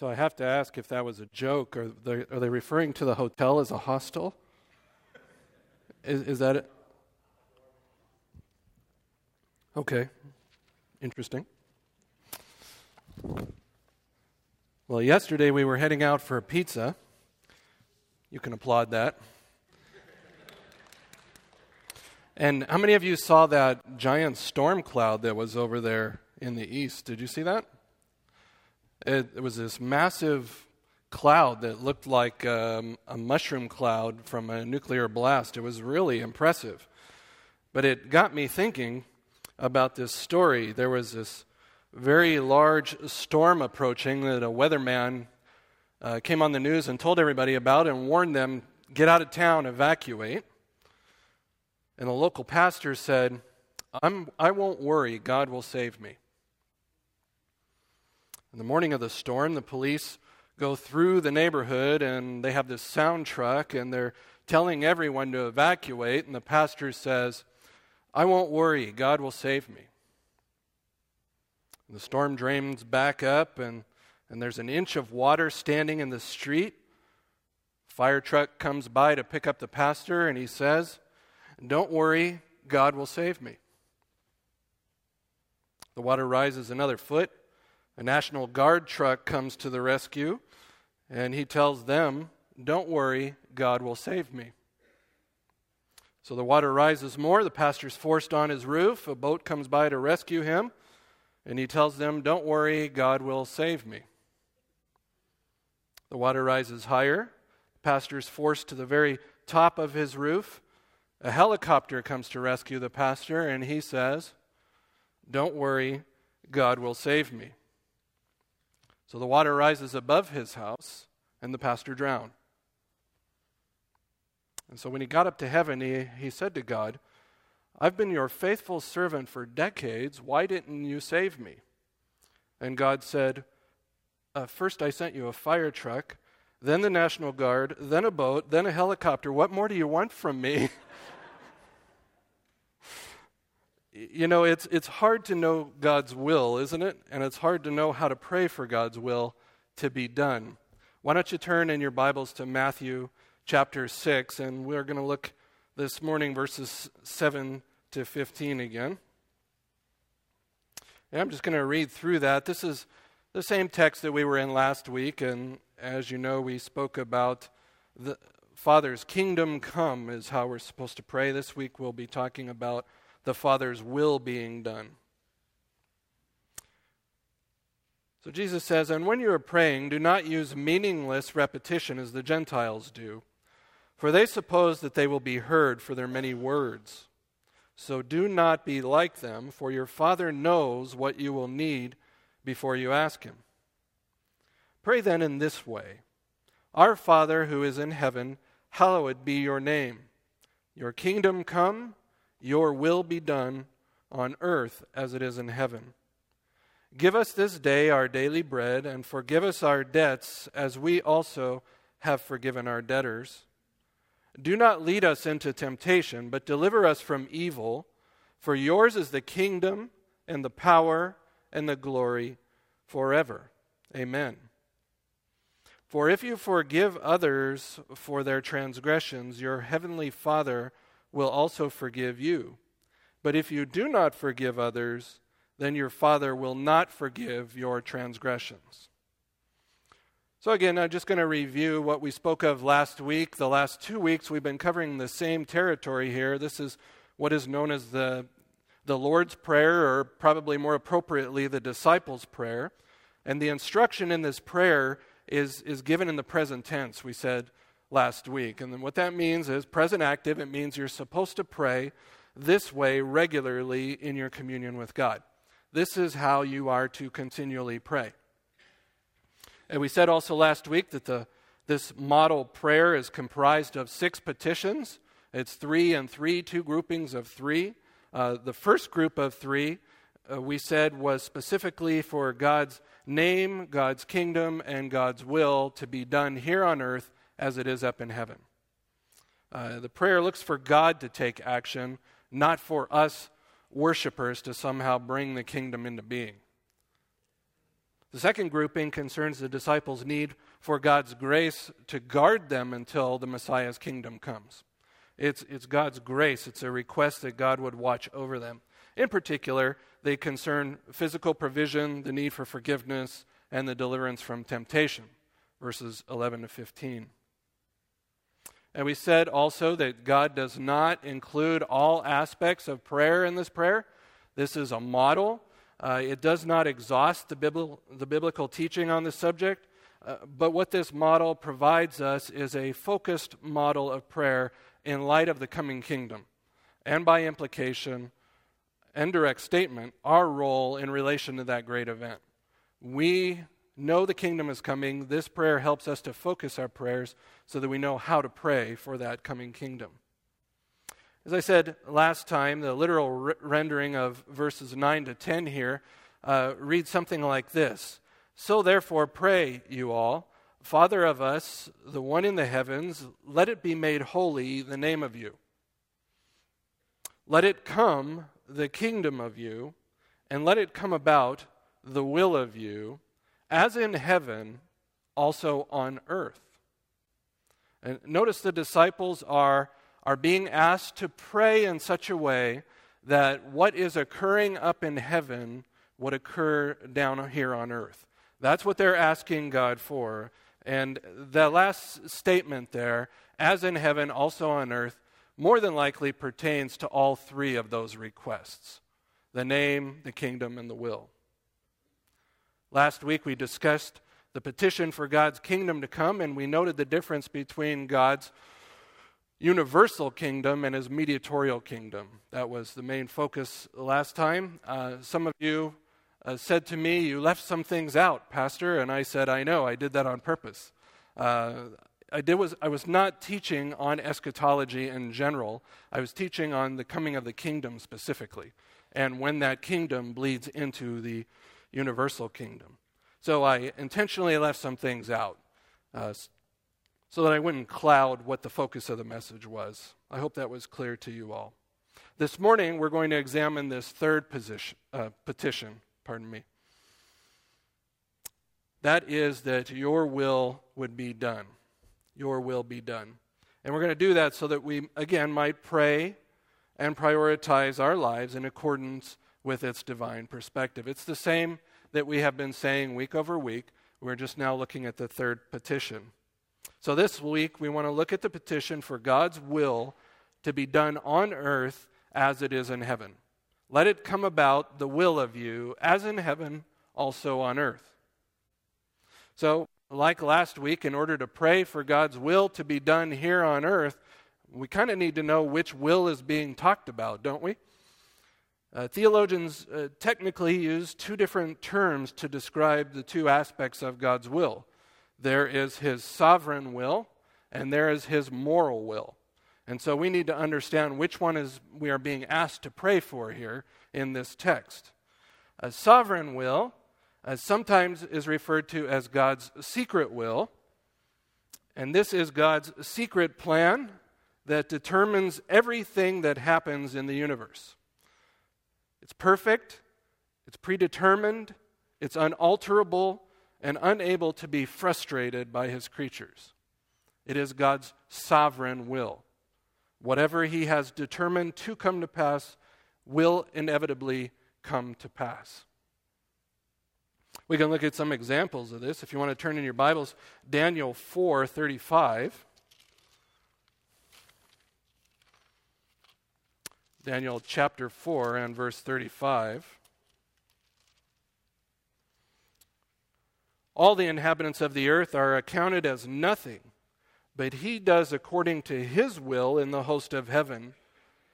So I have to ask if that was a joke. Are they, are they referring to the hotel as a hostel? Is, is that it? Okay, interesting. Well, yesterday we were heading out for a pizza. You can applaud that. And how many of you saw that giant storm cloud that was over there in the east? Did you see that? It, it was this massive cloud that looked like um, a mushroom cloud from a nuclear blast. It was really impressive. But it got me thinking about this story. There was this very large storm approaching that a weatherman uh, came on the news and told everybody about and warned them get out of town, evacuate. And the local pastor said, I'm, I won't worry, God will save me. In the morning of the storm, the police go through the neighborhood and they have this sound truck and they're telling everyone to evacuate. And the pastor says, I won't worry, God will save me. And the storm drains back up and, and there's an inch of water standing in the street. Fire truck comes by to pick up the pastor and he says, don't worry, God will save me. The water rises another foot. A National Guard truck comes to the rescue, and he tells them, Don't worry, God will save me. So the water rises more. The pastor's forced on his roof. A boat comes by to rescue him, and he tells them, Don't worry, God will save me. The water rises higher. The pastor's forced to the very top of his roof. A helicopter comes to rescue the pastor, and he says, Don't worry, God will save me. So the water rises above his house, and the pastor drowned. And so when he got up to heaven, he, he said to God, I've been your faithful servant for decades. Why didn't you save me? And God said, uh, First, I sent you a fire truck, then the National Guard, then a boat, then a helicopter. What more do you want from me? you know, it's, it's hard to know God's will, isn't it? And it's hard to know how to pray for God's will to be done. Why don't you turn in your Bibles to Matthew chapter 6, and we're going to look this morning verses 7 to 15 again. And I'm just going to read through that. This is the same text that we were in last week, and as you know, we spoke about the Father's kingdom come, is how we're supposed to pray. This week we'll be talking about the Father's will being done. So Jesus says, And when you are praying, do not use meaningless repetition as the Gentiles do, for they suppose that they will be heard for their many words. So do not be like them, for your Father knows what you will need before you ask Him. Pray then in this way Our Father who is in heaven, hallowed be your name. Your kingdom come. Your will be done on earth as it is in heaven. Give us this day our daily bread, and forgive us our debts as we also have forgiven our debtors. Do not lead us into temptation, but deliver us from evil. For yours is the kingdom, and the power, and the glory forever. Amen. For if you forgive others for their transgressions, your heavenly Father will also forgive you. But if you do not forgive others, then your Father will not forgive your transgressions. So, again, I'm just going to review what we spoke of last week. The last two weeks, we've been covering the same territory here. This is what is known as the, the Lord's Prayer, or probably more appropriately, the disciples' prayer. And the instruction in this prayer is, is given in the present tense. We said, last week. And then what that means is present active, it means you're supposed to pray this way regularly in your communion with God. This is how you are to continually pray. And we said also last week that the, this model prayer is comprised of six petitions. It's three and three, two groupings of three. Uh, the first group of three, uh, we said, was specifically for God's name, God's kingdom, and God's will to be done here on earth as it is up in heaven. Uh, the prayer looks for God to take action, not for us worshipers to somehow bring the kingdom into being. The second grouping concerns the disciples' need for God's grace to guard them until the Messiah's kingdom comes. It's, it's God's grace, it's a request that God would watch over them. In particular, they concern physical provision, the need for forgiveness, and the deliverance from temptation, verses 11 to 15. And we said also that God does not include all aspects of prayer in this prayer. This is a model. Uh, it does not exhaust the, bibl- the biblical teaching on the subject, uh, but what this model provides us is a focused model of prayer in light of the coming kingdom, and by implication and direct statement, our role in relation to that great event. We know the kingdom is coming. This prayer helps us to focus our prayers so that we know how to pray for that coming kingdom. As I said last time, the literal rendering of verses 9 to 10 here uh, reads something like this So therefore, pray, you all, Father of us, the one in the heavens, let it be made holy the name of you. Let it come the kingdom of you, and let it come about the will of you, as in heaven, also on earth. And notice the disciples are, are being asked to pray in such a way that what is occurring up in heaven would occur down here on earth. That's what they're asking God for. And the last statement there, as in heaven, also on earth, more than likely pertains to all three of those requests the name, the kingdom, and the will. Last week we discussed the petition for God's kingdom to come, and we noted the difference between God's universal kingdom and his mediatorial kingdom. That was the main focus last time. Uh, some of you uh, said to me, You left some things out, Pastor, and I said, I know, I did that on purpose. Uh, I did was I was not teaching on eschatology in general. I was teaching on the coming of the kingdom specifically, and when that kingdom bleeds into the universal kingdom. So I intentionally left some things out, uh, so that I wouldn't cloud what the focus of the message was. I hope that was clear to you all. This morning we're going to examine this third position, uh, petition. Pardon me. That is that your will would be done your will be done. And we're going to do that so that we, again, might pray and prioritize our lives in accordance with its divine perspective. It's the same that we have been saying week over week. We're just now looking at the third petition. So this week, we want to look at the petition for God's will to be done on earth as it is in heaven. Let it come about the will of you, as in heaven, also on earth. So, like last week, in order to pray for God's will to be done here on earth, we kind of need to know which will is being talked about, don't we? Uh, theologians uh, technically use two different terms to describe the two aspects of God's will there is his sovereign will, and there is his moral will. And so we need to understand which one is we are being asked to pray for here in this text. A sovereign will uh, sometimes is referred to as God's secret will. And this is God's secret plan that determines everything that happens in the universe. It's perfect, it's predetermined, it's unalterable, and unable to be frustrated by his creatures. It is God's sovereign will. Whatever he has determined to come to pass will inevitably come to pass. We can look at some examples of this. If you want to turn in your Bibles, Daniel 4:35. Daniel chapter 4 and verse 35. All the inhabitants of the earth are accounted as nothing, but he does according to his will in the host of heaven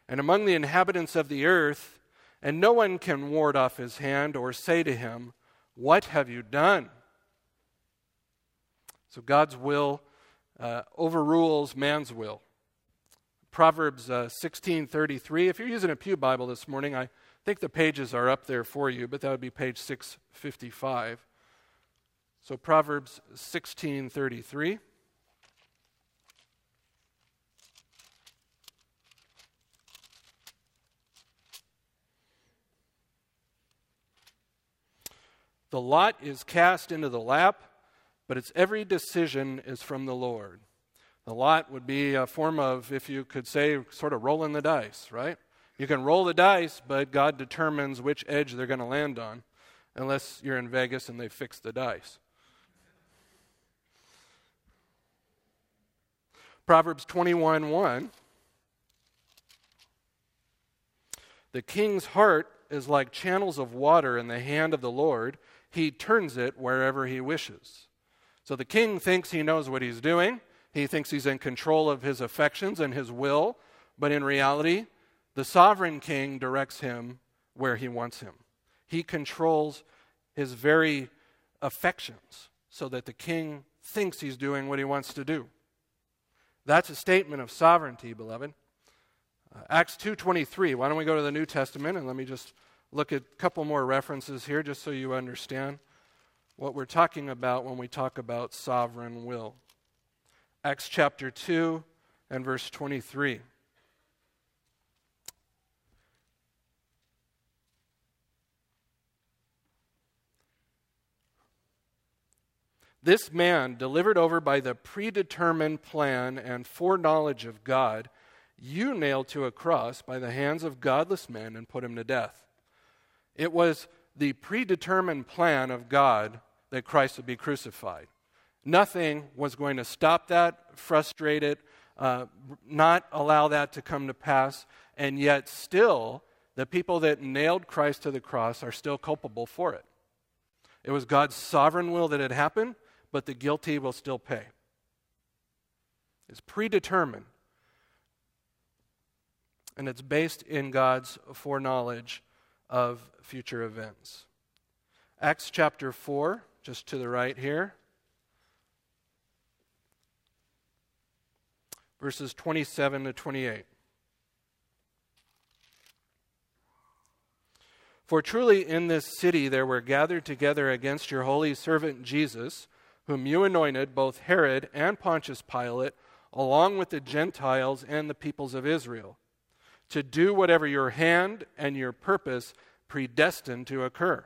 and among the inhabitants of the earth, and no one can ward off his hand or say to him, what have you done? So God's will uh, overrules man's will. Proverbs uh, 16:33. If you're using a pew Bible this morning, I think the pages are up there for you, but that would be page 655. So Proverbs 16:33. The lot is cast into the lap, but its every decision is from the Lord. The lot would be a form of, if you could say, sort of rolling the dice, right? You can roll the dice, but God determines which edge they're going to land on, unless you're in Vegas and they fix the dice. Proverbs 21 1. The king's heart is like channels of water in the hand of the Lord. He turns it wherever he wishes. So the king thinks he knows what he's doing. He thinks he's in control of his affections and his will. But in reality, the sovereign king directs him where he wants him. He controls his very affections so that the king thinks he's doing what he wants to do. That's a statement of sovereignty, beloved. Uh, Acts 2:23. Why don't we go to the New Testament and let me just look at a couple more references here just so you understand what we're talking about when we talk about sovereign will. Acts chapter 2 and verse 23. This man, delivered over by the predetermined plan and foreknowledge of God, you nailed to a cross by the hands of godless men and put him to death. It was the predetermined plan of God that Christ would be crucified. Nothing was going to stop that, frustrate it, uh, not allow that to come to pass, and yet still, the people that nailed Christ to the cross are still culpable for it. It was God's sovereign will that it happened, but the guilty will still pay. It's predetermined. And it's based in God's foreknowledge of future events. Acts chapter 4, just to the right here. Verses 27 to 28. For truly in this city there were gathered together against your holy servant Jesus whom you anointed, both Herod and Pontius Pilate, along with the Gentiles and the peoples of Israel, to do whatever your hand and your purpose predestined to occur.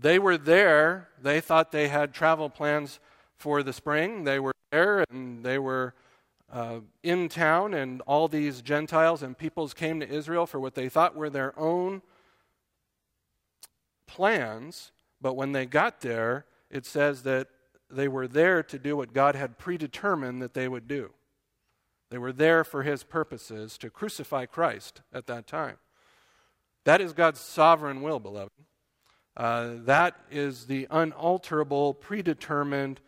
They were there. They thought they had travel plans for the spring. They were there and they were uh, in town, and all these Gentiles and peoples came to Israel for what they thought were their own plans. But when they got there, it says that they were there to do what God had predetermined that they would do. They were there for his purposes to crucify Christ at that time. That is God's sovereign will, beloved. Uh, that is the unalterable, predetermined,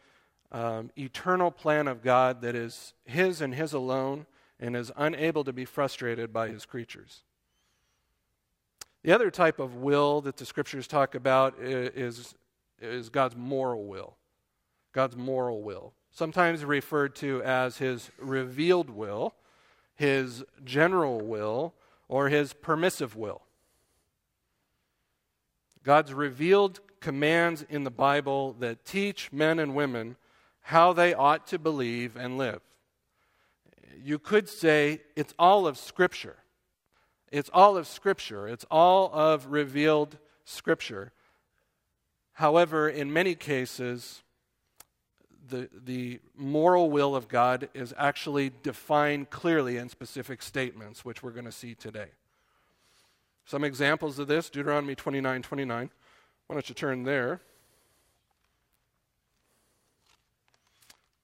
um, eternal plan of God that is His and His alone and is unable to be frustrated by His creatures. The other type of will that the scriptures talk about is is God's moral will. God's moral will. Sometimes referred to as his revealed will, his general will, or his permissive will. God's revealed commands in the Bible that teach men and women how they ought to believe and live. You could say it's all of Scripture. It's all of Scripture. It's all of revealed Scripture. However, in many cases, the, the moral will of God is actually defined clearly in specific statements, which we're going to see today. Some examples of this Deuteronomy 29 29. Why don't you turn there?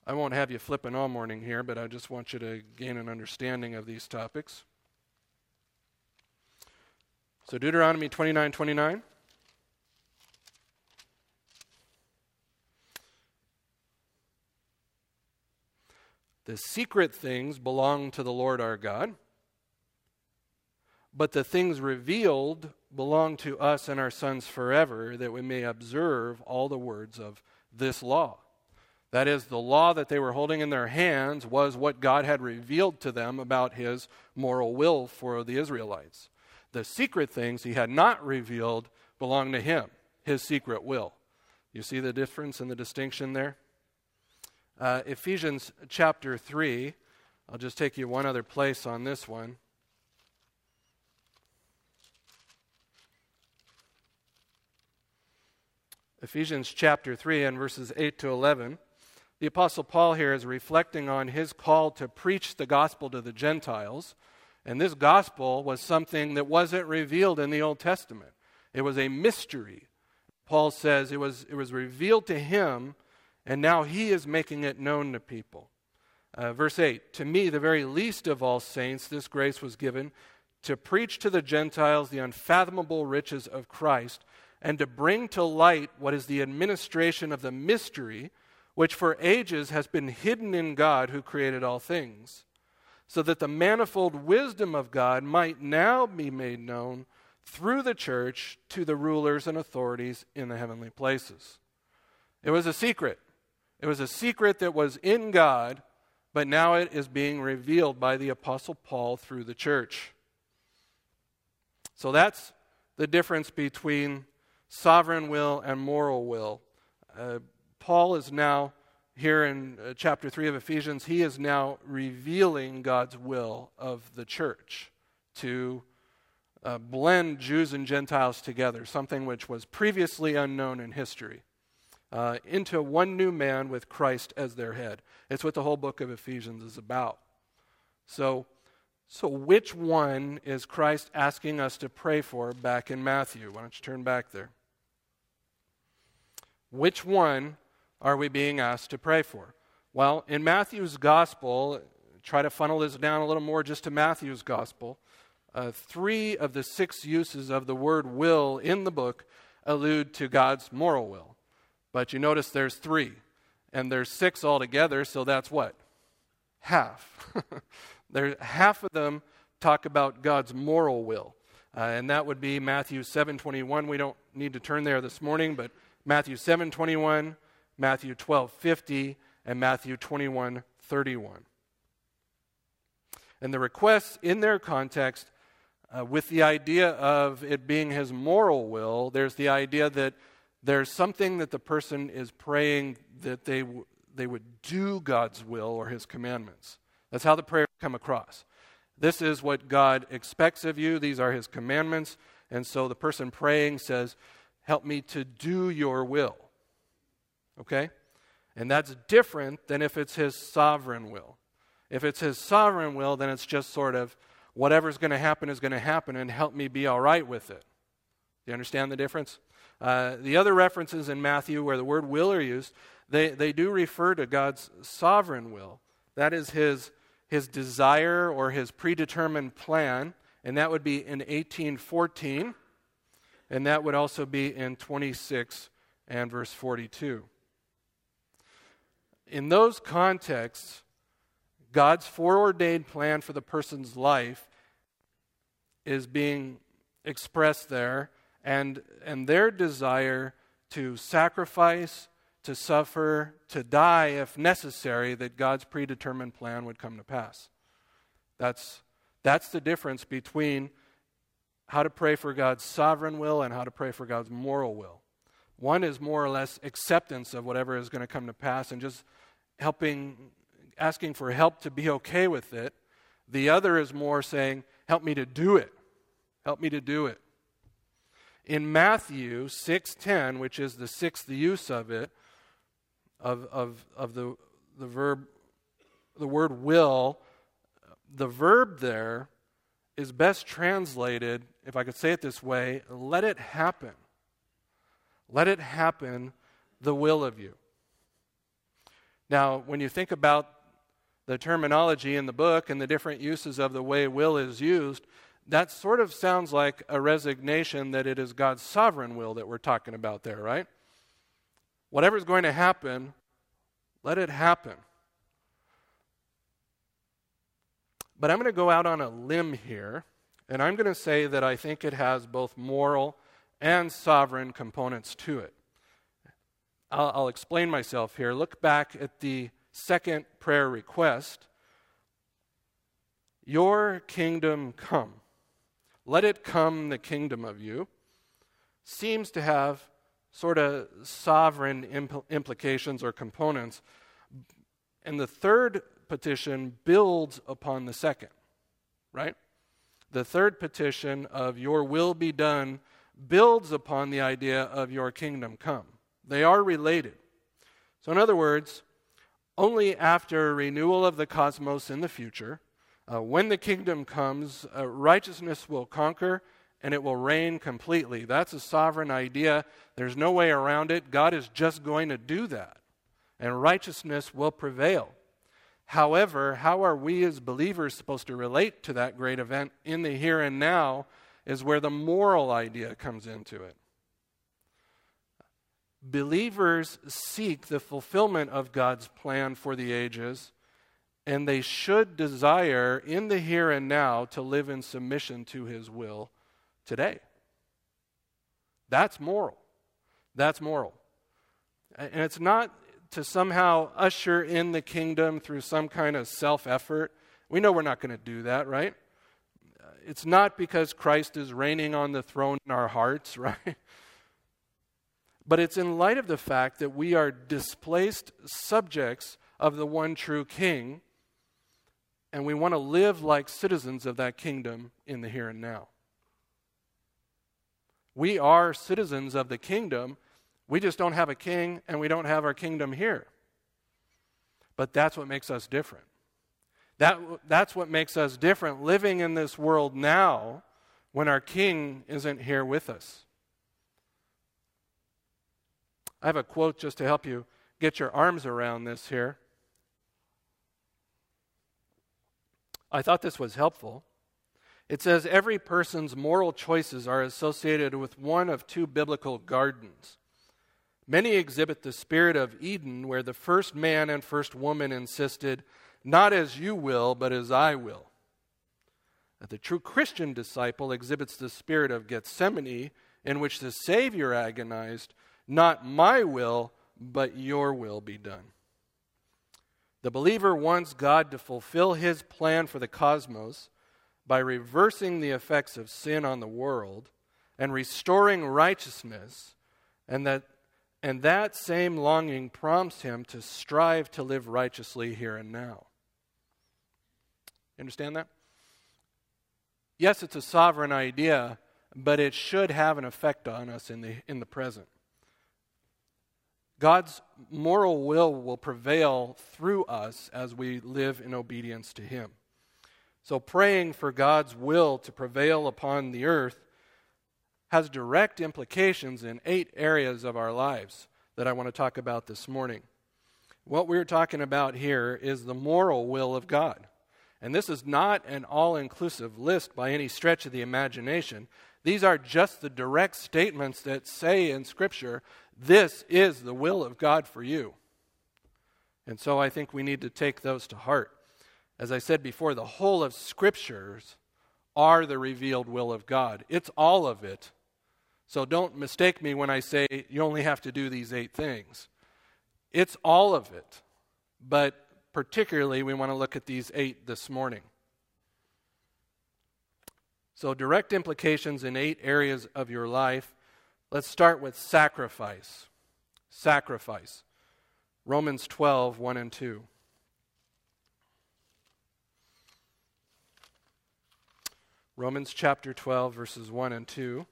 I won't have you flipping all morning here, but I just want you to gain an understanding of these topics. So, Deuteronomy 29 29. The secret things belong to the Lord our God, but the things revealed belong to us and our sons forever, that we may observe all the words of this law. That is, the law that they were holding in their hands was what God had revealed to them about his moral will for the Israelites. The secret things he had not revealed belong to him, his secret will. You see the difference and the distinction there? Uh, Ephesians chapter 3. I'll just take you one other place on this one. Ephesians chapter 3 and verses 8 to 11, the Apostle Paul here is reflecting on his call to preach the gospel to the Gentiles. And this gospel was something that wasn't revealed in the Old Testament, it was a mystery. Paul says it was, it was revealed to him, and now he is making it known to people. Uh, verse 8 To me, the very least of all saints, this grace was given to preach to the Gentiles the unfathomable riches of Christ and to bring to light what is the administration of the mystery which for ages has been hidden in God who created all things, so that the manifold wisdom of God might now be made known through the church to the rulers and authorities in the heavenly places. It was a secret. It was a secret that was in God, but now it is being revealed by the Apostle Paul through the church. So that's the difference between sovereign will and moral will. Uh, Paul is now, here in uh, chapter 3 of Ephesians, he is now revealing God's will of the church to uh, blend Jews and Gentiles together, something which was previously unknown in history, uh, into one new man with Christ as their head. It's what the whole book of Ephesians is about. So, so, which one is Christ asking us to pray for back in Matthew? Why don't you turn back there? Which one are we being asked to pray for? Well, in Matthew's gospel, try to funnel this down a little more just to Matthew's gospel. Uh, three of the six uses of the word will in the book allude to God's moral will. But you notice there's three, and there's six altogether, so that's what? Half. there, half of them talk about God's moral will. Uh, and that would be Matthew 7:21. We don't need to turn there this morning, but Matthew 7:21, Matthew 12:50, and Matthew 21:31. And the requests in their context, uh, with the idea of it being his moral will, there's the idea that there's something that the person is praying that they, w- they would do God's will or his commandments. That's how the prayer come across. This is what God expects of you. These are his commandments. And so the person praying says, Help me to do your will. Okay? And that's different than if it's his sovereign will. If it's his sovereign will, then it's just sort of whatever's going to happen is going to happen and help me be all right with it. Do you understand the difference? Uh, the other references in Matthew where the word will are used, they, they do refer to God's sovereign will. That is his, his desire or his predetermined plan, and that would be in 1814 and that would also be in 26 and verse 42. In those contexts, God's foreordained plan for the person's life is being expressed there, and, and their desire to sacrifice, to suffer, to die if necessary, that God's predetermined plan would come to pass. That's, that's the difference between how to pray for God's sovereign will and how to pray for God's moral will. One is more or less acceptance of whatever is going to come to pass and just helping, asking for help to be okay with it. The other is more saying, Help me to do it. Help me to do it. In Matthew 6:10, which is the sixth use of it, of, of, of the, the verb, the word will, the verb there is best translated, if I could say it this way, let it happen. Let it happen the will of you. Now, when you think about the terminology in the book and the different uses of the way will is used, that sort of sounds like a resignation that it is God's sovereign will that we're talking about there, right? Whatever's going to happen, let it happen. But I'm going to go out on a limb here, and I'm going to say that I think it has both moral and sovereign components to it. I'll, I'll explain myself here. Look back at the second prayer request Your kingdom come. Let it come, the kingdom of you, seems to have sort of sovereign impl- implications or components. And the third petition builds upon the second, right? The third petition of your will be done builds upon the idea of your kingdom come. They are related. So, in other words, only after renewal of the cosmos in the future, uh, when the kingdom comes, uh, righteousness will conquer and it will reign completely. That's a sovereign idea. There's no way around it. God is just going to do that, and righteousness will prevail. However, how are we as believers supposed to relate to that great event in the here and now is where the moral idea comes into it. Believers seek the fulfillment of God's plan for the ages, and they should desire in the here and now to live in submission to His will today. That's moral. That's moral. And it's not to somehow usher in the kingdom through some kind of self effort. We know we're not going to do that, right? It's not because Christ is reigning on the throne in our hearts, right? But it's in light of the fact that we are displaced subjects of the one true King, and we want to live like citizens of that kingdom in the here and now. We are citizens of the kingdom. We just don't have a king and we don't have our kingdom here. But that's what makes us different. That, that's what makes us different living in this world now when our king isn't here with us. I have a quote just to help you get your arms around this here. I thought this was helpful. It says every person's moral choices are associated with one of two biblical gardens. Many exhibit the spirit of Eden, where the first man and first woman insisted, Not as you will, but as I will. The true Christian disciple exhibits the spirit of Gethsemane, in which the Savior agonized, Not my will, but your will be done. The believer wants God to fulfill his plan for the cosmos by reversing the effects of sin on the world and restoring righteousness, and that, and that same longing prompts him to strive to live righteously here and now. Understand that? Yes, it's a sovereign idea, but it should have an effect on us in the, in the present. God's moral will will prevail through us as we live in obedience to Him. So, praying for God's will to prevail upon the earth has direct implications in eight areas of our lives that I want to talk about this morning. What we're talking about here is the moral will of God. And this is not an all inclusive list by any stretch of the imagination. These are just the direct statements that say in Scripture, this is the will of God for you. And so I think we need to take those to heart. As I said before, the whole of Scriptures are the revealed will of God. It's all of it. So don't mistake me when I say you only have to do these eight things. It's all of it. But particularly, we want to look at these eight this morning. So, direct implications in eight areas of your life. Let's start with sacrifice. Sacrifice. Romans 12, 1 and 2. Romans chapter 12, verses 1 and 2.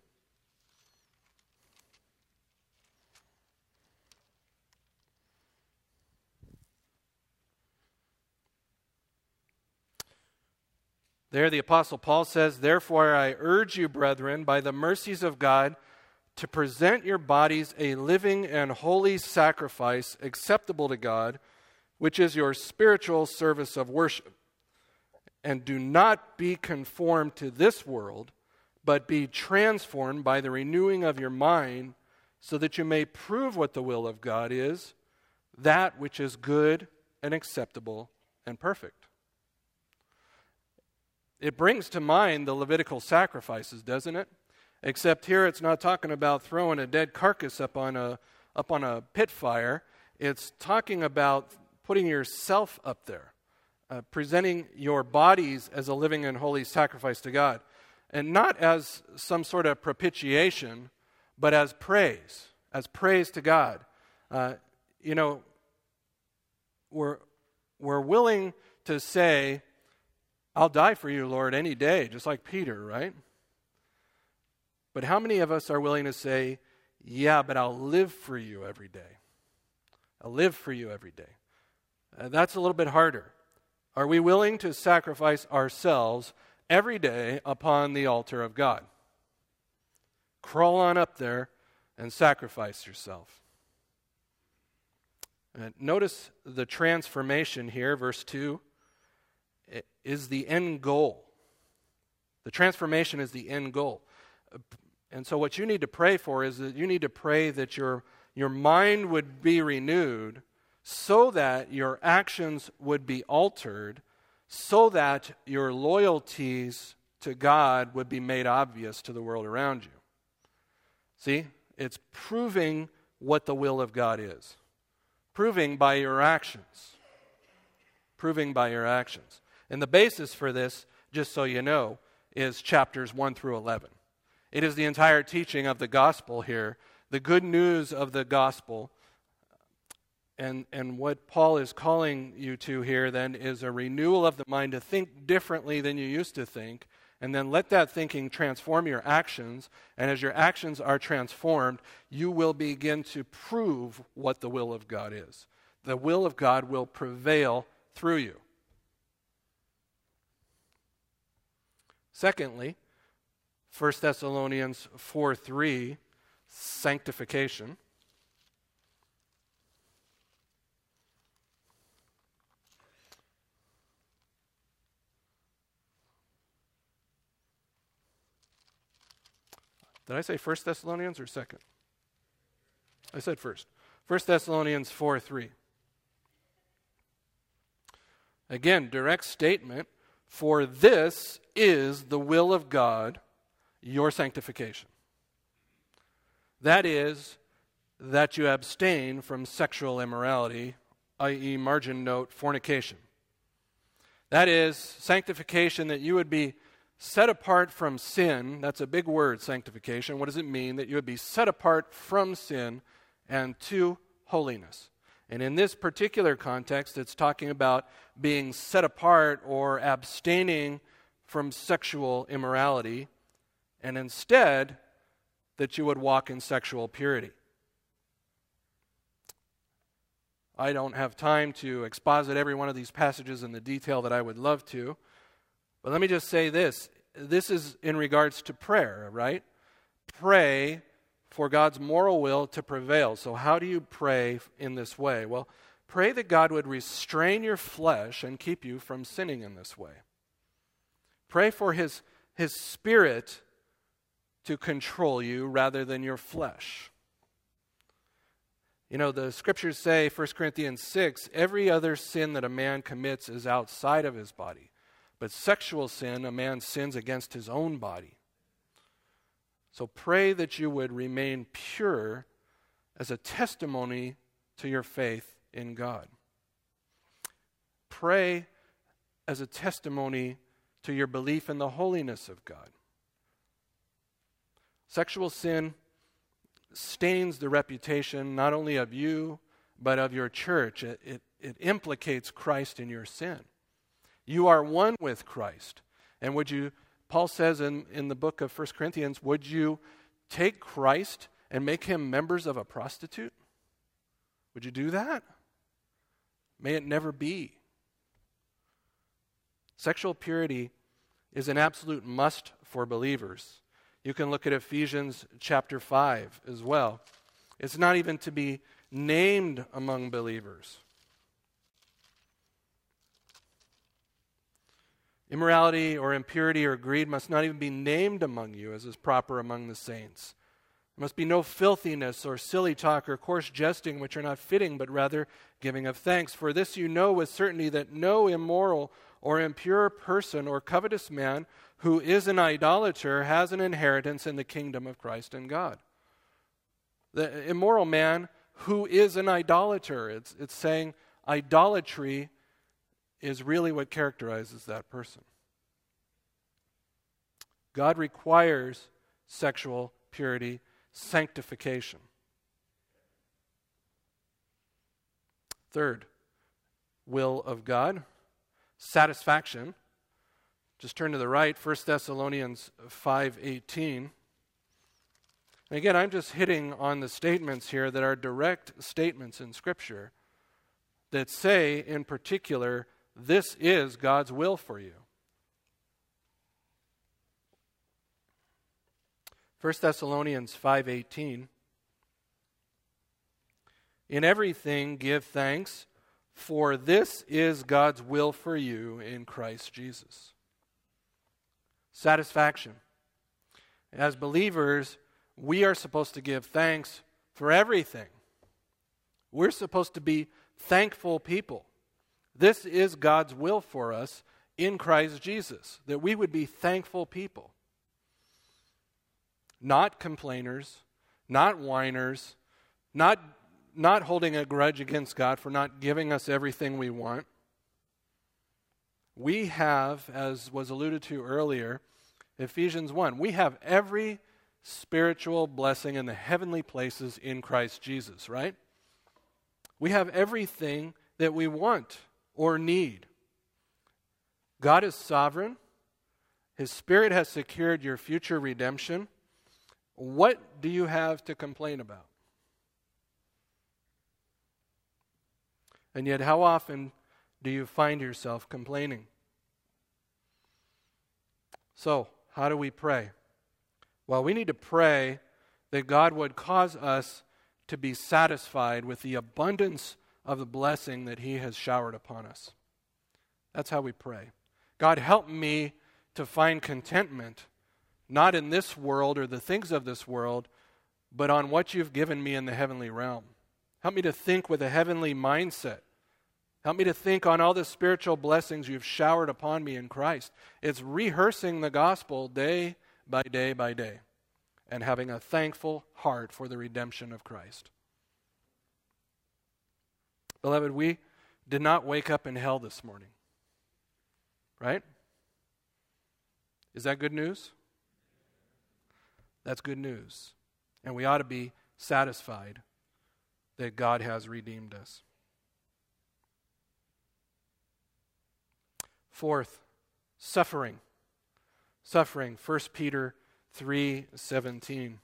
There, the Apostle Paul says, Therefore, I urge you, brethren, by the mercies of God, to present your bodies a living and holy sacrifice acceptable to God, which is your spiritual service of worship. And do not be conformed to this world, but be transformed by the renewing of your mind, so that you may prove what the will of God is, that which is good and acceptable and perfect. It brings to mind the Levitical sacrifices, doesn't it? Except here it's not talking about throwing a dead carcass up on a, up on a pit fire. It's talking about putting yourself up there uh, presenting your bodies as a living and holy sacrifice to God. And not as some sort of propitiation, but as praise, as praise to God. Uh, you know, we're, we're willing to say, I'll die for you, Lord, any day, just like Peter, right? But how many of us are willing to say, Yeah, but I'll live for you every day. I'll live for you every day. Uh, that's a little bit harder. Are we willing to sacrifice ourselves every day upon the altar of God? Crawl on up there and sacrifice yourself. Uh, notice the transformation here, verse 2 is the end goal. The transformation is the end goal. And so, what you need to pray for is that you need to pray that your, your mind would be renewed so that your actions would be altered, so that your loyalties to God would be made obvious to the world around you. See, it's proving what the will of God is, proving by your actions. Proving by your actions. And the basis for this, just so you know, is chapters 1 through 11. It is the entire teaching of the gospel here, the good news of the gospel. And, and what Paul is calling you to here then is a renewal of the mind to think differently than you used to think, and then let that thinking transform your actions. And as your actions are transformed, you will begin to prove what the will of God is. The will of God will prevail through you. Secondly, 1 Thessalonians 4 3, sanctification. Did I say 1 Thessalonians or 2nd? I said first. 1 Thessalonians 4 3. Again, direct statement for this is the will of God, your sanctification. That is, that you abstain from sexual immorality, i.e., margin note, fornication. That is, sanctification, that you would be set apart from sin. That's a big word, sanctification. What does it mean? That you would be set apart from sin and to holiness. And in this particular context, it's talking about being set apart or abstaining from sexual immorality, and instead, that you would walk in sexual purity. I don't have time to exposit every one of these passages in the detail that I would love to, but let me just say this. This is in regards to prayer, right? Pray for God's moral will to prevail. So, how do you pray in this way? Well, pray that God would restrain your flesh and keep you from sinning in this way. Pray for His, his Spirit to control you rather than your flesh. You know, the scriptures say, 1 Corinthians 6, every other sin that a man commits is outside of his body. But sexual sin, a man sins against his own body. So pray that you would remain pure as a testimony to your faith in God. Pray as a testimony to your belief in the holiness of God. Sexual sin stains the reputation not only of you, but of your church. It, it, it implicates Christ in your sin. You are one with Christ. And would you Paul says in, in the book of 1 Corinthians, Would you take Christ and make him members of a prostitute? Would you do that? May it never be. Sexual purity is an absolute must for believers. You can look at Ephesians chapter 5 as well. It's not even to be named among believers. Immorality or impurity or greed must not even be named among you as is proper among the saints. There must be no filthiness or silly talk or coarse jesting which are not fitting, but rather giving of thanks. For this you know with certainty that no immoral or impure person or covetous man who is an idolater has an inheritance in the kingdom of Christ and God. The immoral man who is an idolater, it's, it's saying idolatry is really what characterizes that person. God requires sexual purity, sanctification. Third, will of God, satisfaction. Just turn to the right, 1 Thessalonians 5:18. And again, I'm just hitting on the statements here that are direct statements in Scripture that say, in particular, this is God's will for you. 1 Thessalonians 5:18 In everything give thanks for this is God's will for you in Christ Jesus. Satisfaction. As believers, we are supposed to give thanks for everything. We're supposed to be thankful people. This is God's will for us in Christ Jesus, that we would be thankful people. Not complainers, not whiners, not, not holding a grudge against God for not giving us everything we want. We have, as was alluded to earlier, Ephesians 1, we have every spiritual blessing in the heavenly places in Christ Jesus, right? We have everything that we want or need. God is sovereign. His Spirit has secured your future redemption. What do you have to complain about? And yet, how often do you find yourself complaining? So, how do we pray? Well, we need to pray that God would cause us to be satisfied with the abundance of the blessing that He has showered upon us. That's how we pray. God, help me to find contentment, not in this world or the things of this world, but on what you've given me in the heavenly realm. Help me to think with a heavenly mindset. Help me to think on all the spiritual blessings you've showered upon me in Christ. It's rehearsing the gospel day by day by day and having a thankful heart for the redemption of Christ. Beloved, we did not wake up in hell this morning. Right? Is that good news? That's good news. And we ought to be satisfied that God has redeemed us. Fourth, suffering suffering. 1 Peter 3:17.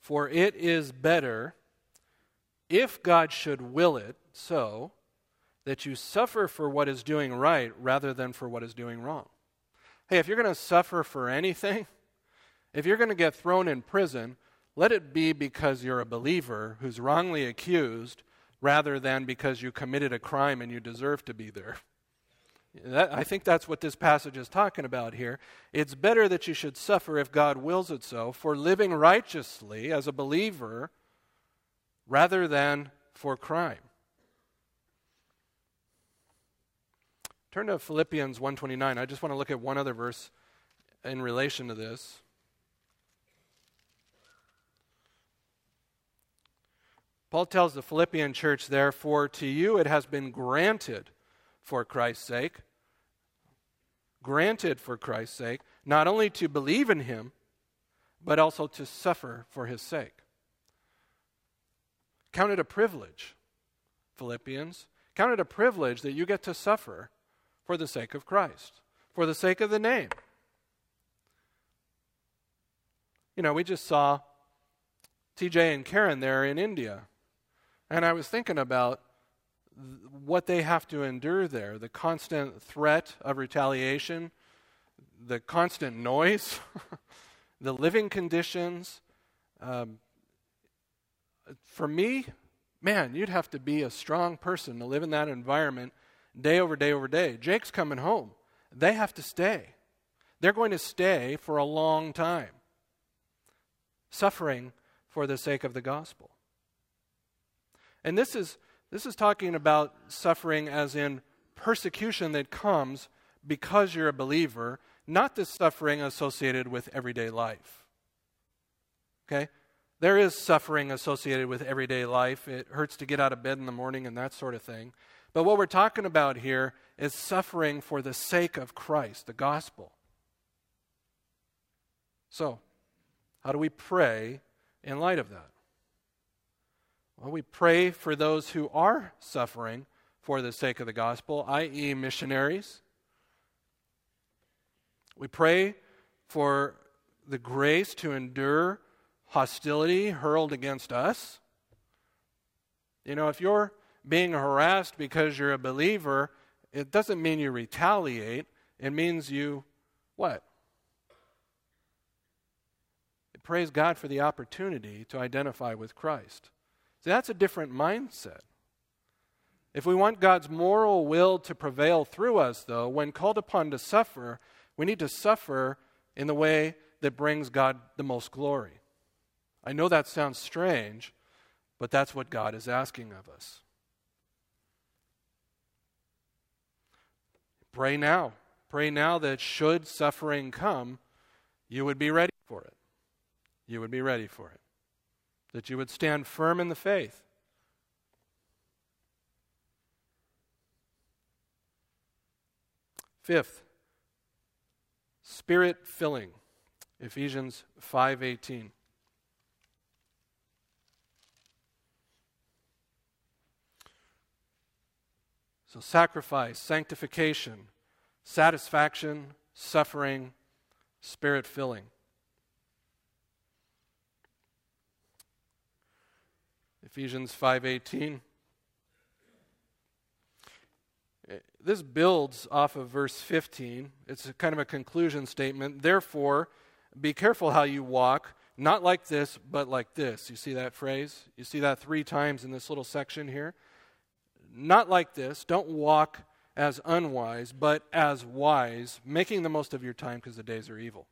For it is better, if God should will it so, that you suffer for what is doing right rather than for what is doing wrong. Hey, if you're going to suffer for anything, if you're going to get thrown in prison, let it be because you're a believer who's wrongly accused rather than because you committed a crime and you deserve to be there. That, I think that's what this passage is talking about here. It's better that you should suffer if God wills it so for living righteously as a believer rather than for crime. Turn to Philippians 1:29. I just want to look at one other verse in relation to this. Paul tells the Philippian church, therefore, to you it has been granted for Christ's sake, granted for Christ's sake, not only to believe in him, but also to suffer for his sake. Count it a privilege, Philippians. Count it a privilege that you get to suffer for the sake of Christ, for the sake of the name. You know, we just saw TJ and Karen there in India. And I was thinking about what they have to endure there the constant threat of retaliation, the constant noise, the living conditions. Um, for me, man, you'd have to be a strong person to live in that environment day over day over day. Jake's coming home. They have to stay. They're going to stay for a long time, suffering for the sake of the gospel. And this is, this is talking about suffering as in persecution that comes because you're a believer, not the suffering associated with everyday life. Okay? There is suffering associated with everyday life. It hurts to get out of bed in the morning and that sort of thing. But what we're talking about here is suffering for the sake of Christ, the gospel. So, how do we pray in light of that? Well, we pray for those who are suffering for the sake of the gospel, i.e., missionaries. We pray for the grace to endure hostility hurled against us. You know, if you're being harassed because you're a believer, it doesn't mean you retaliate. It means you what? praise God for the opportunity to identify with Christ. See, that's a different mindset. If we want God's moral will to prevail through us, though, when called upon to suffer, we need to suffer in the way that brings God the most glory. I know that sounds strange, but that's what God is asking of us. Pray now. Pray now that should suffering come, you would be ready for it you would be ready for it, that you would stand firm in the faith. Fifth, spirit filling. Ephesians 5:18. So sacrifice, sanctification, satisfaction, suffering, spirit filling. Ephesians 5:18. Eh, this builds off of verse 15. It's kind of a conclusion statement. Therefore, be careful how you walk, not like this, but like this. You see that phrase? You see that three times in this little section here? Not like this. Don't walk as unwise, but as wise, making the most of your time because the days are evil.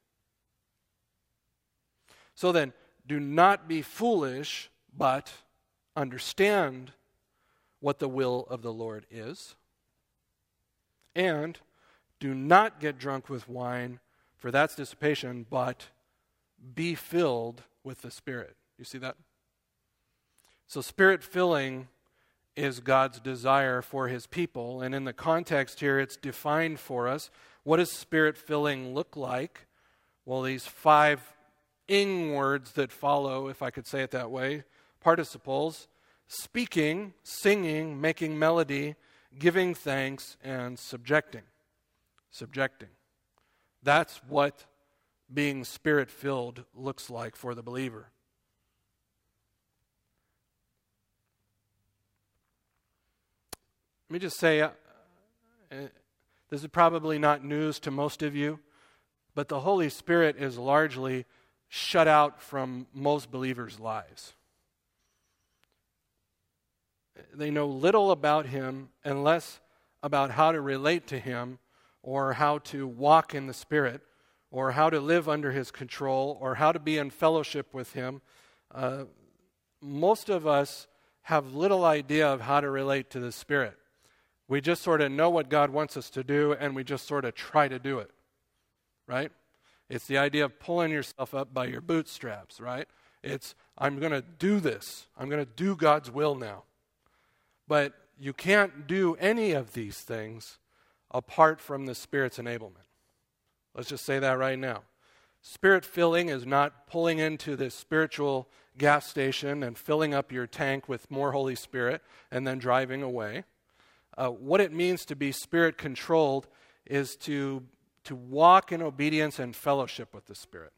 So then, do not be foolish, but understand what the will of the Lord is. And do not get drunk with wine, for that's dissipation, but be filled with the Spirit. You see that? So, spirit filling is God's desire for his people. And in the context here, it's defined for us. What does spirit filling look like? Well, these five ing words that follow, if I could say it that way, participles speaking, singing, making melody, giving thanks, and subjecting. Subjecting. That's what being spirit filled looks like for the believer. Let me just say uh, uh, this is probably not news to most of you, but the Holy Spirit is largely shut out from most believers' lives they know little about him and less about how to relate to him or how to walk in the Spirit or how to live under his control or how to be in fellowship with him. Uh, most of us have little idea of how to relate to the Spirit. We just sort of know what God wants us to do and we just sort of try to do it, right? It's the idea of pulling yourself up by your bootstraps, right? It's, I'm going to do this. I'm going to do God's will now. But you can't do any of these things apart from the Spirit's enablement. Let's just say that right now. Spirit filling is not pulling into this spiritual gas station and filling up your tank with more Holy Spirit and then driving away. Uh, what it means to be spirit controlled is to, to walk in obedience and fellowship with the Spirit.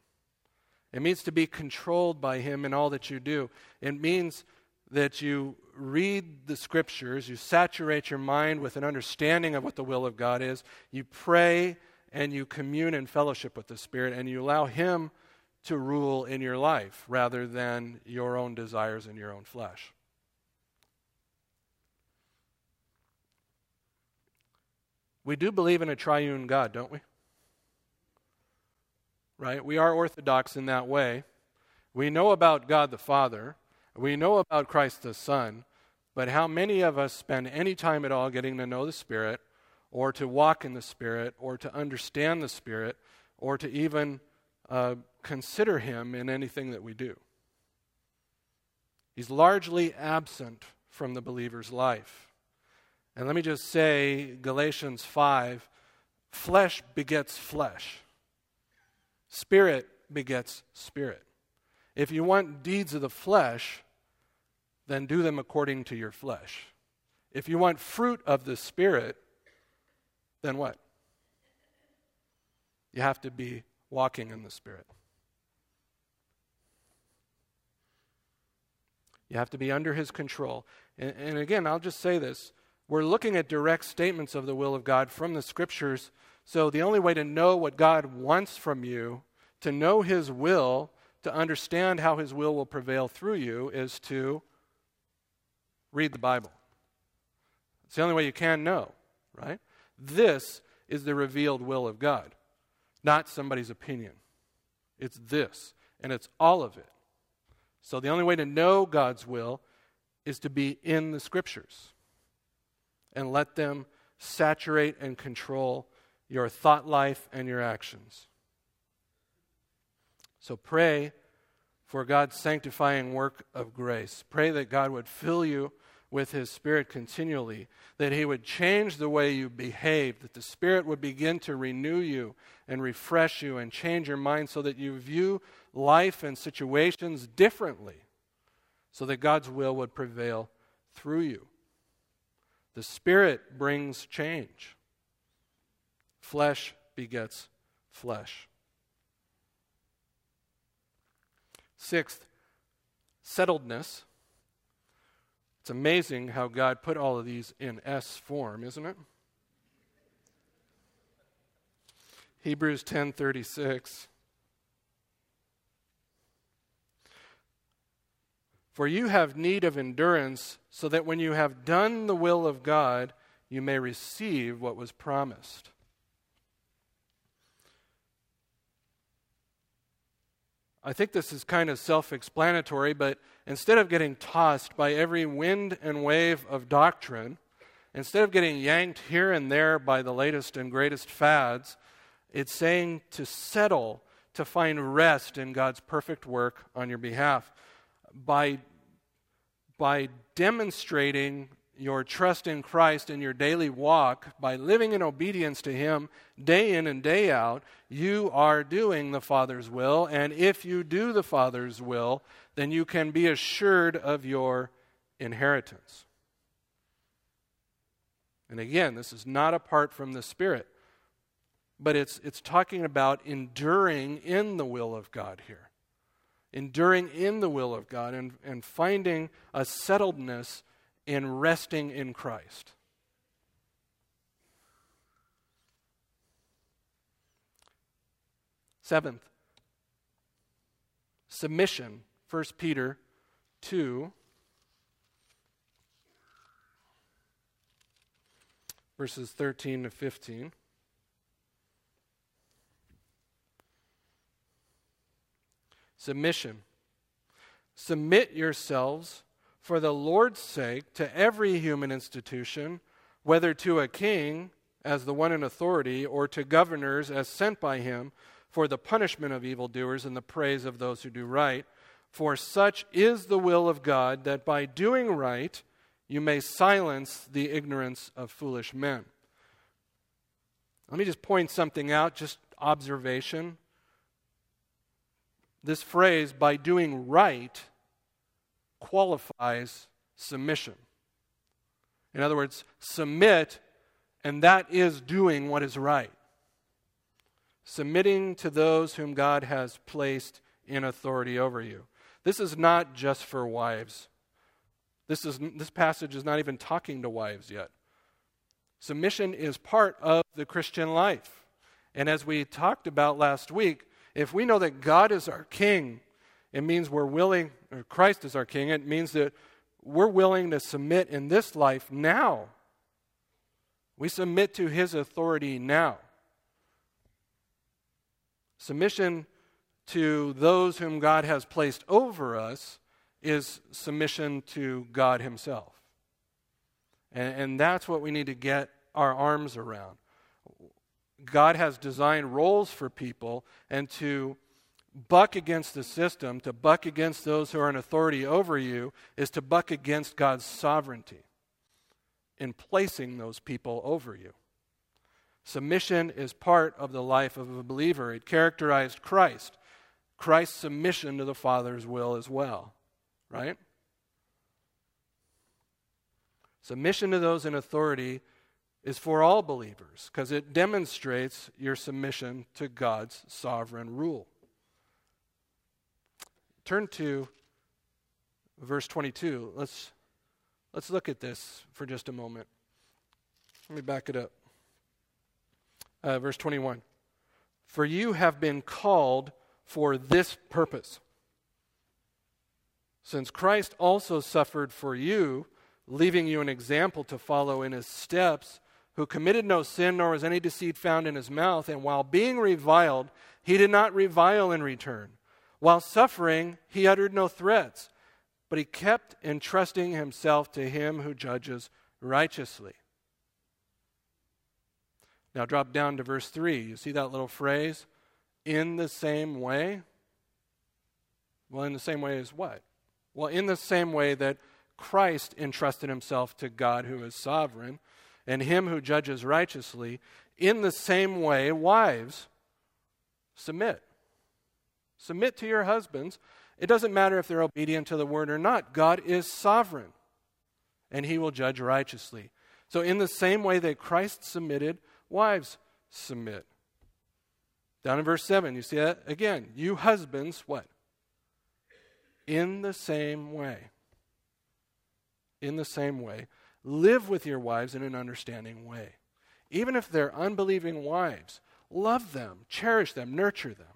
It means to be controlled by Him in all that you do. It means that you read the scriptures, you saturate your mind with an understanding of what the will of God is, you pray and you commune in fellowship with the Spirit, and you allow Him to rule in your life rather than your own desires and your own flesh. We do believe in a triune God, don't we? Right? We are orthodox in that way. We know about God the Father. We know about Christ the Son, but how many of us spend any time at all getting to know the Spirit, or to walk in the Spirit, or to understand the Spirit, or to even uh, consider Him in anything that we do? He's largely absent from the believer's life. And let me just say, Galatians 5 flesh begets flesh, spirit begets spirit. If you want deeds of the flesh, then do them according to your flesh. If you want fruit of the Spirit, then what? You have to be walking in the Spirit. You have to be under His control. And, and, again, I'll just say this we're looking at direct statements of the will of God from the Scriptures. So the only way to know what God wants from you, to know His will, to understand how His will will prevail through you, is to read the Bible. It's the only way you can know, right? This is the revealed will of God, not somebody's opinion. It's this, and it's all of it. So the only way to know God's will is to be in the Scriptures and let them saturate and control your thought life and your actions. So pray for God's sanctifying work of grace. Pray that God would fill you with His Spirit continually, that He would change the way you behave, that the Spirit would begin to renew you and refresh you and change your mind so that you view life and situations differently, so that God's will would prevail through you. The Spirit brings change. Flesh begets flesh. Sixth, settledness. It's amazing how God put all of these in S form, isn't it? Hebrews 10:36 For you have need of endurance so that when you have done the will of God you may receive what was promised. I think this is kind of self explanatory, but instead of getting tossed by every wind and wave of doctrine, instead of getting yanked here and there by the latest and greatest fads, it's saying to settle, to find rest in God's perfect work on your behalf by, by demonstrating your trust in Christ in your daily walk, by living in obedience to Him day in and day out, you are doing the Father's will. And if you do the Father's will, then you can be assured of your inheritance. And again, this is not apart from the Spirit, but it's, it's talking about enduring in the will of God here. Enduring in the will of God and, and finding a settledness in resting in Christ. Seventh, submission. 1 Peter 2, verses 13 to 15. Submission. Submit yourselves for the Lord's sake to every human institution, whether to a king as the one in authority or to governors as sent by him for the punishment of evildoers and the praise of those who do right. For such is the will of God that by doing right you may silence the ignorance of foolish men. Let me just point something out, just observation. This phrase, by doing right, qualifies submission. In other words, submit, and that is doing what is right. Submitting to those whom God has placed in authority over you. This is not just for wives. This, is, this passage is not even talking to wives yet. Submission is part of the Christian life. And as we talked about last week, if we know that God is our king, it means we're willing, or Christ is our king, it means that we're willing to submit in this life now. We submit to his authority now. Submission to those whom God has placed over us is submission to God Himself. And, and that's what we need to get our arms around. God has designed roles for people, and to buck against the system, to buck against those who are in authority over you, is to buck against God's sovereignty in placing those people over you. Submission is part of the life of a believer. It characterized Christ. Christ's submission to the Father's will as well, right? Submission to those in authority is for all believers because it demonstrates your submission to God's sovereign rule. Turn to verse 22. Let's, let's look at this for just a moment. Let me back it up. Uh, verse 21. For you have been called for this purpose. Since Christ also suffered for you, leaving you an example to follow in his steps, who committed no sin, nor was any deceit found in his mouth, and while being reviled, he did not revile in return. While suffering, he uttered no threats, but he kept entrusting himself to him who judges righteously. Now drop down to verse 3. You see that little phrase? In the same way? Well, in the same way as what? Well, in the same way that Christ entrusted himself to God who is sovereign and him who judges righteously, in the same way, wives, submit. Submit to your husbands. It doesn't matter if they're obedient to the word or not. God is sovereign, and he will judge righteously. So, in the same way that Christ submitted, wives submit. Down in verse 7, you see that again. You husbands, what? In the same way. In the same way. Live with your wives in an understanding way. Even if they're unbelieving wives, love them, cherish them, nurture them,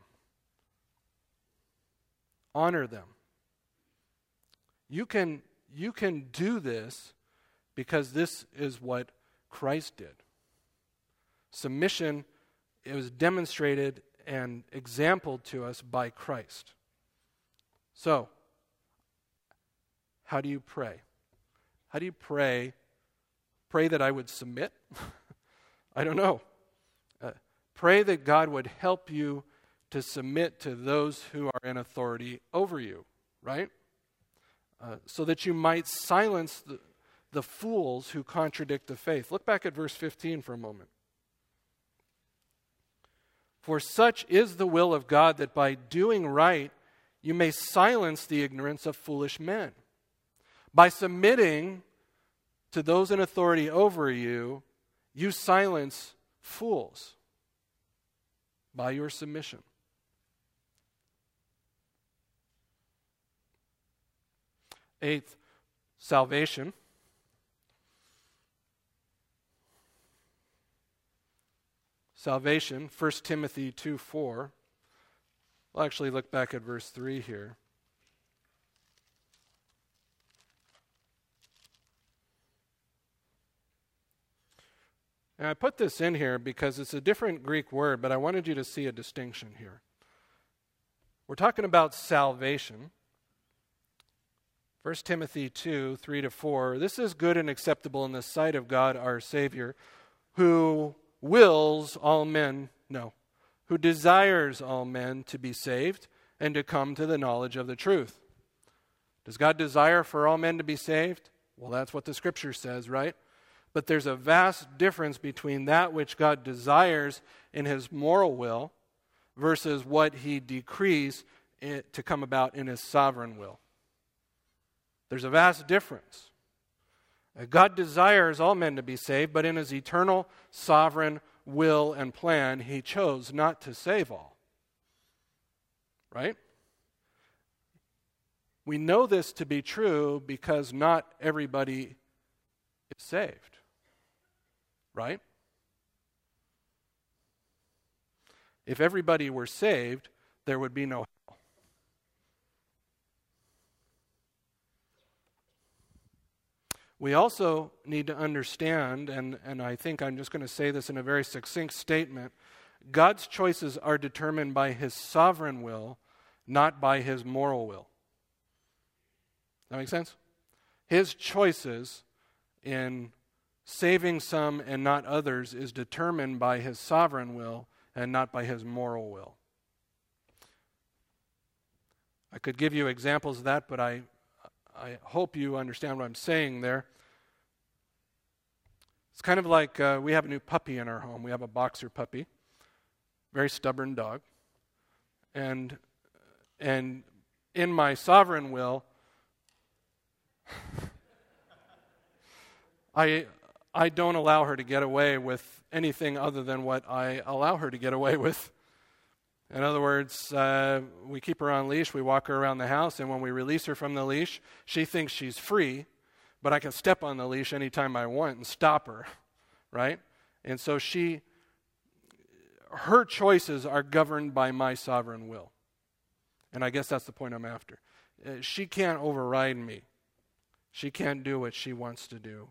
honor them. You can, you can do this because this is what Christ did. Submission it was demonstrated and exampled to us by Christ. So, how do you pray? How do you pray? Pray that I would submit? I don't know. Uh, pray that God would help you to submit to those who are in authority over you, right? Uh, so that you might silence the, the fools who contradict the faith. Look back at verse 15 for a moment. For such is the will of God that by doing right you may silence the ignorance of foolish men. By submitting to those in authority over you, you silence fools by your submission. Eighth, salvation. salvation, 1 Timothy 2 4. We'll actually look back at verse 3 here. And I put this in here because it's a different Greek word, but I wanted you to see a distinction here. We're talking about salvation. 1 Timothy 2 3 to 4. This is good and acceptable in the sight of God our Savior, who wills all men, no, who desires all men to be saved and to come to the knowledge of the truth. Does God desire for all men to be saved? Well, that's what the scripture says, right? But there's a vast difference between that which God desires in his moral will versus what he decrees to come about in his sovereign will. There's a vast difference. Uh, God desires all men to be saved, but in his eternal, sovereign will and plan, he chose not to save all. Right? We know this to be true because not everybody is saved. Right? If everybody were saved, there would be no hell. We also need to understand, and, and I think I'm just going to say this in a very succinct statement God's choices are determined by his sovereign will, not by his moral will. That makes sense? His choices in saving some and not others is determined by his sovereign will and not by his moral will. I could give you examples of that, but I, I hope you understand what I'm saying there. It's kind of like uh, we have a new puppy in our home. We have a boxer puppy, very stubborn dog. And And in my sovereign will, I, I don't allow her to get away with anything other than what I allow her to get away with. In other words, uh, we keep her on leash, we walk her around the house, and when we release her from the leash, she thinks she's free, but I can step on the leash anytime I want and stop her, right? And so she, her choices are governed by my sovereign will. And I guess that's the point I'm after. Uh, she can't override me, she can't do what she wants to do.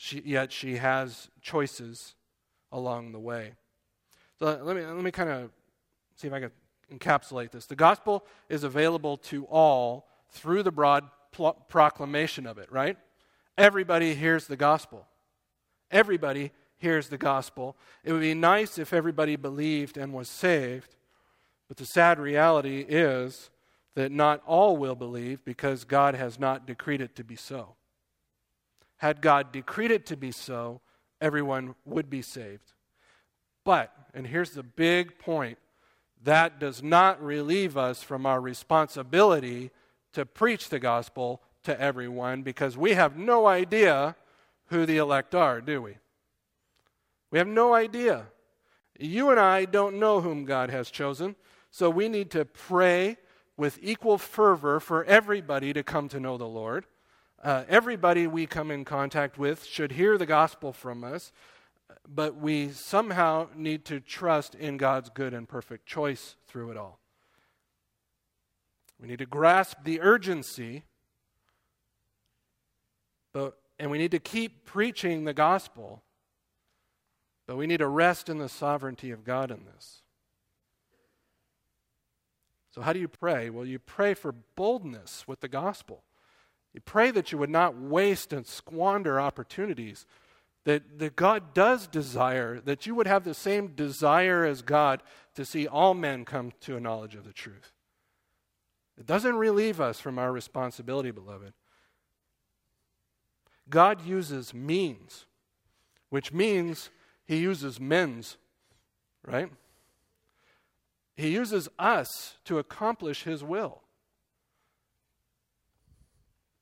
She, yet she has choices along the way. So let me, let me kind of see if I can encapsulate this. The gospel is available to all through the broad pl- proclamation of it, right? Everybody hears the gospel. Everybody hears the gospel. It would be nice if everybody believed and was saved, but the sad reality is that not all will believe because God has not decreed it to be so. Had God decreed it to be so, everyone would be saved. But, and here's the big point that does not relieve us from our responsibility to preach the gospel to everyone because we have no idea who the elect are, do we? We have no idea. You and I don't know whom God has chosen, so we need to pray with equal fervor for everybody to come to know the Lord. Uh, everybody we come in contact with should hear the gospel from us but we somehow need to trust in God's good and perfect choice through it all. We need to grasp the urgency, but, and we need to keep preaching the gospel, but we need to rest in the sovereignty of God in this. So, how do you pray? Well, you pray for boldness with the gospel. You pray that you would not waste and squander opportunities that, that God does desire, that you would have the same desire as God to see all men come to a knowledge of the truth. It doesn't relieve us from our responsibility, beloved. God uses means, which means he uses men's, right? He uses us to accomplish his will.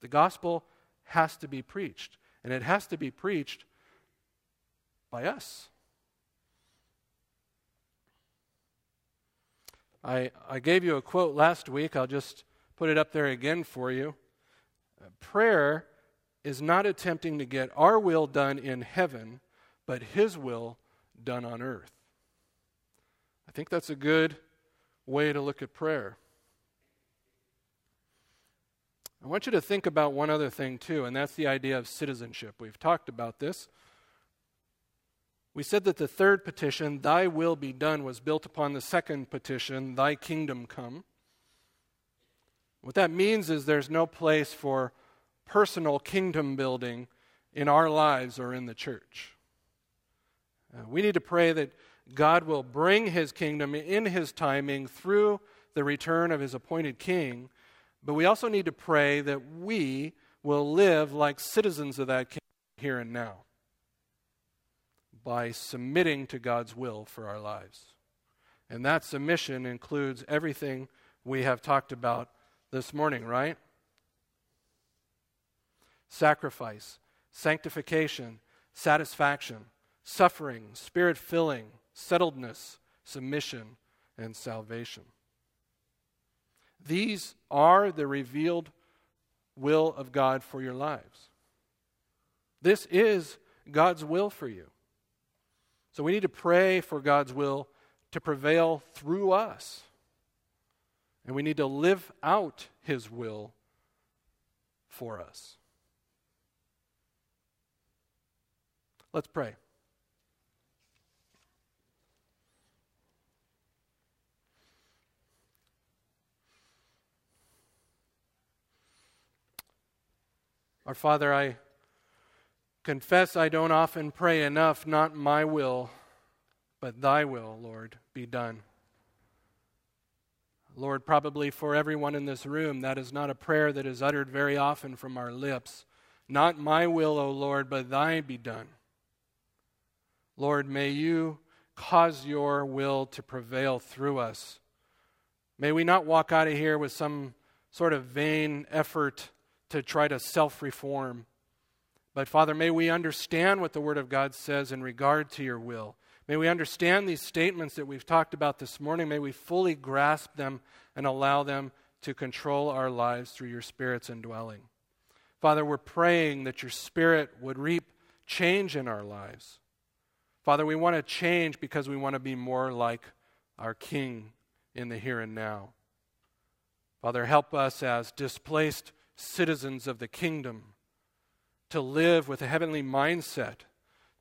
The gospel has to be preached, and it has to be preached by us. I, I gave you a quote last week. I'll just put it up there again for you. Prayer is not attempting to get our will done in heaven, but His will done on earth. I think that's a good way to look at prayer. I want you to think about one other thing, too, and that's the idea of citizenship. We've talked about this. We said that the third petition, Thy will be done, was built upon the second petition, Thy kingdom come. What that means is there's no place for personal kingdom building in our lives or in the church. Uh, we need to pray that God will bring his kingdom in his timing through the return of his appointed king, but we also need to pray that we will live like citizens of that kingdom here and now by submitting to God's will for our lives. And that submission includes everything we have talked about this morning, right? Sacrifice, sanctification, satisfaction, suffering, spirit filling, settledness, submission, and salvation. These are the revealed will of God for your lives. This is God's will for you. So we need to pray for God's will to prevail through us. And we need to live out His will for us. Let's pray. Our Father, I confess I don't often pray enough, not my will, but thy will, Lord, be done. Lord, probably for everyone in this room, that is not a prayer that is uttered very often from our lips. Not my will, O Lord, but thine be done. Lord, may you cause your will to prevail through us May we not walk out of here with some sort of vain effort to try to self reform. But Father, may we understand what the Word of God says in regard to your will. May we understand these statements that we've talked about this morning. May we fully grasp them and allow them to control our lives through your Spirit's indwelling. Father, we're praying that your Spirit would reap change in our lives. Father, we want to change because we want to be more like our King in the here and now. Father, help us as displaced citizens of the kingdom to live with a heavenly mindset,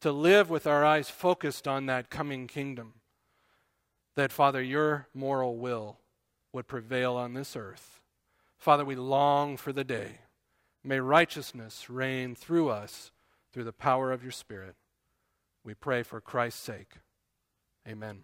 to live with our eyes focused on that coming kingdom. That, Father, your moral will would prevail on this earth. Father, we long for the day. May righteousness reign through us through the power of your Spirit. We pray for Christ's sake. Amen.